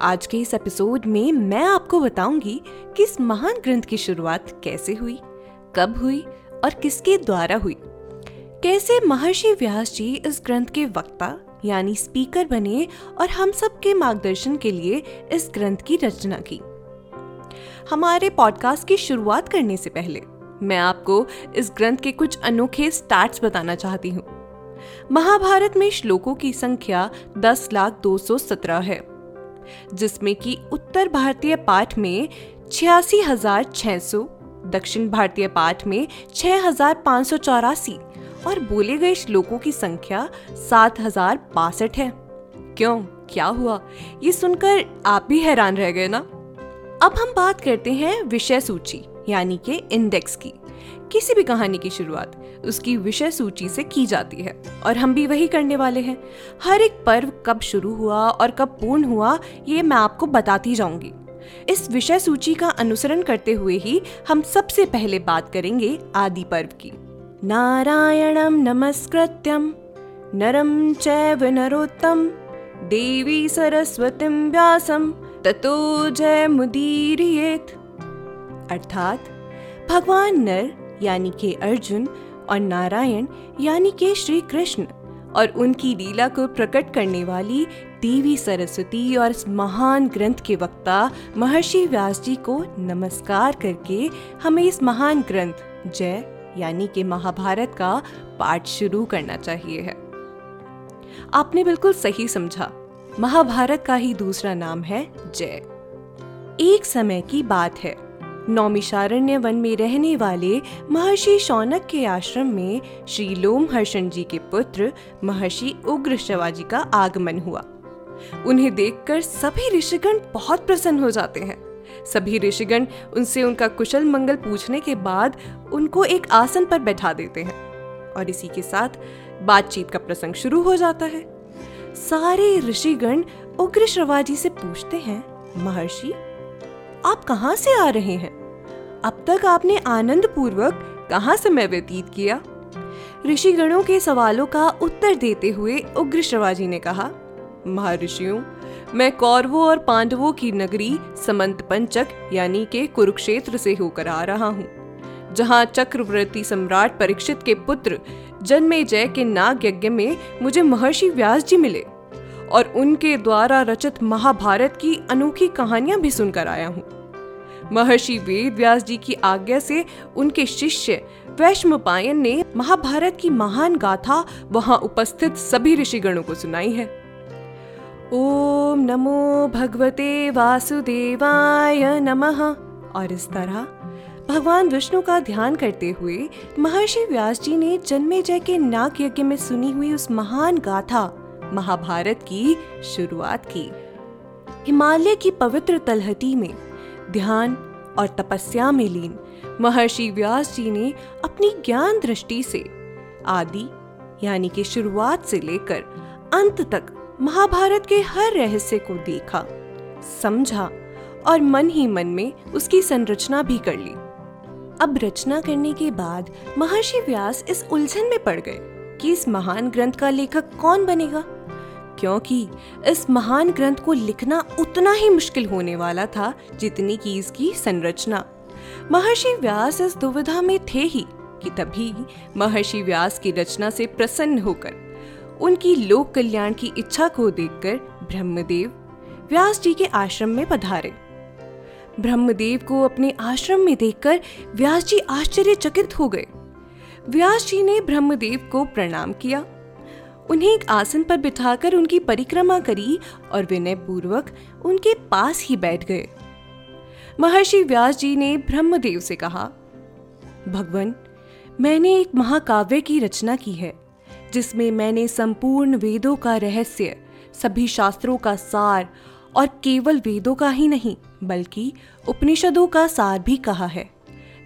आज के इस एपिसोड में मैं आपको बताऊँगी कि इस महान ग्रंथ की शुरुआत कैसे हुई, कब हुई और किसके द्वारा हुई। कैसे महर्षि व्यास जी इस ग्रंथ के वक्ता, यानी स्पीकर बने और हम सब के मार्गदर्शन के लिए इस ग्रंथ की रचना की। हमारे पॉडकास्ट की शुरुआत करने से पहले, मैं आपको इस ग्रंथ के कुछ अनोखे स्टैट्स बताना चाहती हूँ। महाभारत में श्लोकों की संख्या दस लाख दो सौ सत्रह है। जिसमें कि उत्तर भारतीय पाठ में छियासी हज़ार छह सौ, दक्षिण भारतीय पाठ में छह हज़ार पाँच सौ चौरासी और बोले गए श्लोकों की संख्या सात हज़ार बासठ है। क्यों? क्या हुआ? ये सुनकर आप भी हैरान रह गए ना? अब हम बात करते हैं विषय सूची, यानी कि इंडेक्स की। किसी भी कहानी की शुरुआत उसकी विषय सूची से की जाती है और हम भी वही करने वाले हैं। हर एक पर्व कब शुरू हुआ और कब पूर्ण हुआ, ये मैं आपको बताती जाऊँगी। इस विषय सूची का अनुसरण करते हुए ही हम सबसे पहले बात करेंगे आदि पर्व की। नारायणम नमस्कृत्यम नरम चैव नरोत्तम, देवी सरस्वतीम व्यासम ततो जय मुदीरियेत अर्थात भगवान नर, यानी के अर्जुन, और नारायण, यानी के श्री कृष्ण और उनकी लीला को प्रकट करने वाली देवी सरस्वती और इस महान ग्रंथ के वक्ता महर्षि व्यास जी को नमस्कार करके हमें इस महान ग्रंथ, जय, यानी के महाभारत का पाठ शुरू करना चाहिए है। आपने बिल्कुल सही समझा। महाभारत का ही दूसरा नाम है जय। एक समय की बात है। नौमिशारण्य वन में रहने वाले महर्षि शौनक के आश्रम में श्री लोम हर्षण जी के पुत्र महर्षि उग्र शवाजी का आगमन हुआ। उन्हें देखकर सभी ऋषिगण बहुत प्रसन्न हो जाते हैं। सभी ऋषिगण उनसे उनका कुशल मंगल पूछने के बाद उनको एक आसन पर बैठा देते हैं और इसी के साथ बातचीत का प्रसंग शुरू हो जाता है। सारे ऋषिगण उग्र श्रवाजी से पूछते हैं, महर्षि आप कहाँ से आ रहे हैं? अब तक आपने आनंद पूर्वक कहाँ समय व्यतीत किया? ऋषिगणों के सवालों का उत्तर देते हुए उग्र श्रवाजी ने कहा, महर्षियों, मैं कौरवों और पांडवों की नगरी समंत पंचक यानी के कुरुक्षेत्र से होकर आ रहा हूँ, जहाँ चक्रवर्ती सम्राट परीक्षित के पुत्र जन्मे जय के नाग यज्ञ में मुझे महर्षि व्यास जी मिले। और उनके द्वारा रचित महाभारत की अनोखी कहानियाँ भी सुनकर आया हूँ। महर्षि वेद व्यास जी की आज्ञा से उनके शिष्य वैश्वपायन ने महाभारत की महान गाथा वहाँ उपस्थित सभी ऋषिगणों को सुनाई है। ओम नमो भगवते वासुदेवाय नमः। और इस तरह भगवान विष्णु का ध्यान करते हुए महर्षि व्यास जी ने जन्मे जय के नाग यज्ञ में सुनी हुई उस महान गाथा महाभारत की शुरुआत की। हिमालय की पवित्र तलहटी में ध्यान और तपस्या में लीन, महर्षि व्यास जी ने अपनी ज्ञान दृष्टि से आदि, यानी कि शुरुआत से लेकर अंत तक महाभारत के हर रहस्य को देखा, समझा और मन ही मन में उसकी संरचना भी कर ली। अब रचना करने के बाद महर्षि व्यास इस उलझन में पड़ गए कि इस महान ग्रंथ का लेखक कौन बनेगा? क्योंकि इस महान ग्रंथ को लिखना उतना ही मुश्किल होने वाला था जितनी की इसकी संरचना। महर्षि व्यास इस दुविधा में थे ही कि तभी महर्षि व्यास की रचना से प्रसन्न होकर उनकी लोक कल्याण की इच्छा को देखकर ब्रह्मदेव व्यास जी के आश्रम में पधारे। ब्रह्मदेव को अपने आश्रम में देखकर व्यास जी आश्चर्यचकित हो गए। व्यास जी ने ब्रह्मदेव को प्रणाम किया। उन्हें एक आसन पर बिठाकर उनकी परिक्रमा करी और विनय पूर्वक उनके पास ही बैठ गए। महर्षि व्यास जी ने ब्रह्मदेव से कहा, भगवान, मैंने एक महाकाव्य की रचना की है, जिसमें मैंने संपूर्ण वेदों का रहस्य, सभी शास्त्रों का सार और केवल वेदों का ही नहीं, बल्कि उपनिषदों का सार भी कहा है।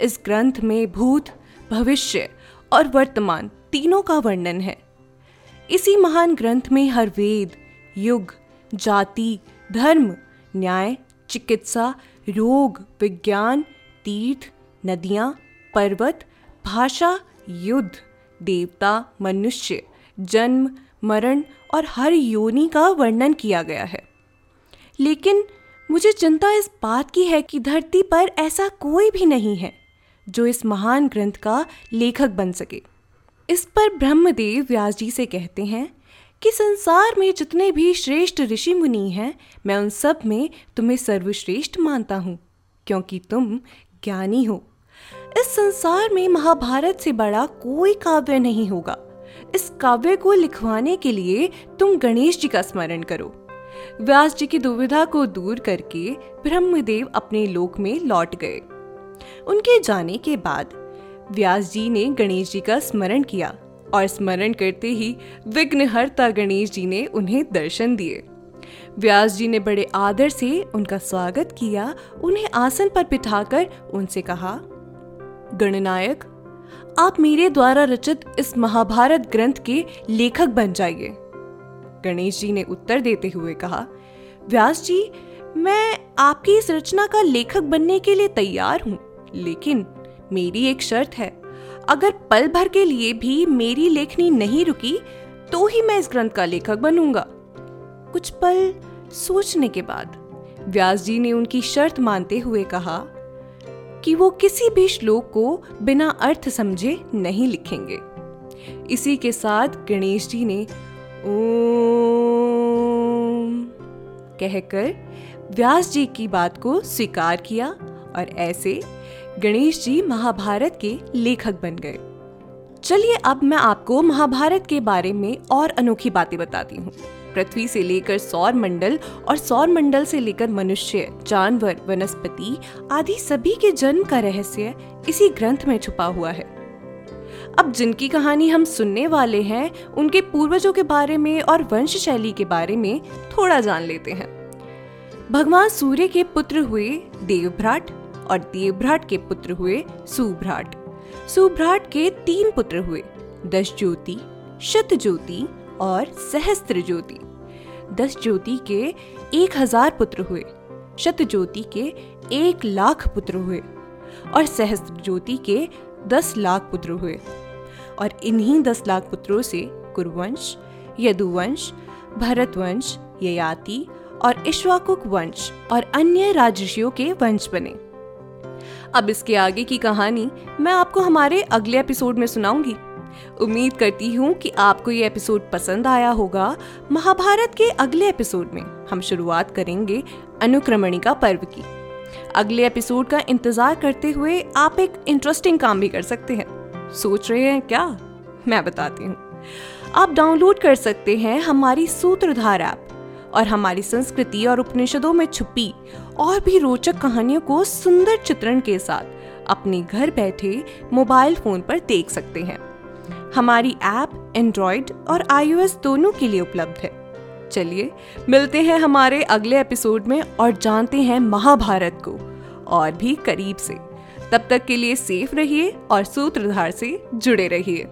इस ग्रंथ में भूत, भविष्य और वर्तमान तीनों का वर्णन है। इसी महान ग्रंथ में हर वेद, युग, जाति, धर्म, न्याय, चिकित्सा, रोग, विज्ञान, तीर्थ, नदियाँ, पर्वत, भाषा, युद्ध, देवता, मनुष्य, जन्म, मरण और हर योनि का वर्णन किया गया है। लेकिन मुझे चिंता इस बात की है कि धरती पर ऐसा कोई भी नहीं है जो इस महान ग्रंथ का लेखक बन सके। इस पर ब्रह्मदेव व्यास जी से कहते हैं कि संसार में जितने भी श्रेष्ठ ऋषि मुनि हैं, मैं उन सब में तुम्हें सर्वश्रेष्ठ मानता हूँ, क्योंकि तुम ज्ञानी हो। इस संसार में महाभारत से बड़ा कोई काव्य नहीं होगा। इस काव्य को लिखवाने के लिए तुम गणेश जी का स्मरण करो। व्यास जी की दुविधा को दूर करके ब्रह्मदेव अपने लोक में लौट गए। उनके जाने के बाद व्यास जी ने गणेश जी का स्मरण किया और स्मरण करते ही विघ्नहर्ता गणेश जी ने उन्हें दर्शन दिए। व्यास जी ने बड़े आदर से उनका स्वागत किया, उन्हें आसन पर बिठाकर उनसे कहा, गणनायक, आप मेरे द्वारा रचित इस महाभारत ग्रंथ के लेखक बन जाइए। गणेश जी ने उत्तर देते हुए कहा, व्यास जी, मैं आपकी इस रचना का लेखक बनने के लिए तैयार हूँ, लेकिन मेरी एक शर्त है। अगर पल भर के लिए भी मेरी लेखनी नहीं रुकी तो ही मैं इस ग्रंथ का लेखक बनूँगा। कुछ पल सोचने के बाद व्यास जी ने उनकी शर्त मानते हुए कहा कि वो किसी भी श्लोक को बिना अर्थ समझे नहीं लिखेंगे। इसी के साथ गणेश जी ने ओम कहकर व्यास जी की बात को स्वीकार किया और ऐसे गणेश जी महाभारत के लेखक बन गए। चलिए अब मैं आपको महाभारत के बारे में और अनोखी बातें बताती हूँ। पृथ्वी से लेकर सौर मंडल और सौर मंडल से लेकर मनुष्य, जानवर, वनस्पति आदि सभी के जन्म का रहस्य इसी ग्रंथ में छुपा हुआ है। अब जिनकी कहानी हम सुनने वाले हैं, उनके पूर्वजों के बारे में और वंश शैली के बारे में थोड़ा जान लेते हैं। भगवान सूर्य के पुत्र हुए देवभ्राट और देवभ्राट के पुत्र हुए सुभ्राट। सुभ्राट के तीन पुत्र हुए दश ज्योति शत ज्योति और सहस्त्र ज्योति दस ज्योति के एक हज़ार पुत्र हुए शत ज्योति के एक लाख पुत्र हुए और सहस्त्र ज्योति के दस लाख पुत्र हुए। और इन्हीं दस लाख पुत्रों से कुरुवंश, यदुवंश, भरतवंश, ययाति और इश्वाकुक वंश और अन्य राजर्षियों के वंश बने। अब इसके आगे की कहानी मैं आपको हमारे अगले एपिसोड में सुनाऊँगी। उम्मीद करती हूँ कि आपको ये एपिसोड पसंद आया होगा। महाभारत के अगले एपिसोड में हम शुरुआत करेंगे अनुक्रमणिका पर्व की। अगले एपिसोड का इंतज़ार करते हुए आप एक इंटरेस्टिंग काम भी कर सकते हैं। सोच रहे हैं क्या? मैं बताती हूँ। आप डाउनलोड कर सकते हैं हमारी सूत्रधार ऐप और हमारी संस्कृति और उपनिषदों में छुपी और भी रोचक कहानियों को सुंदर चित्रण के साथ अपने घर बैठे मोबाइल फ़ोन पर देख सकते हैं। हमारी ऐप एंड्रॉयड और आईओएस दोनों के लिए उपलब्ध है। चलिए, मिलते हैं हमारे अगले एपिसोड में और जानते हैं महाभारत को और भी करीब से। तब तक के लिए सेफ़ रहिए और सूत्रधार से जुड़े रहिए।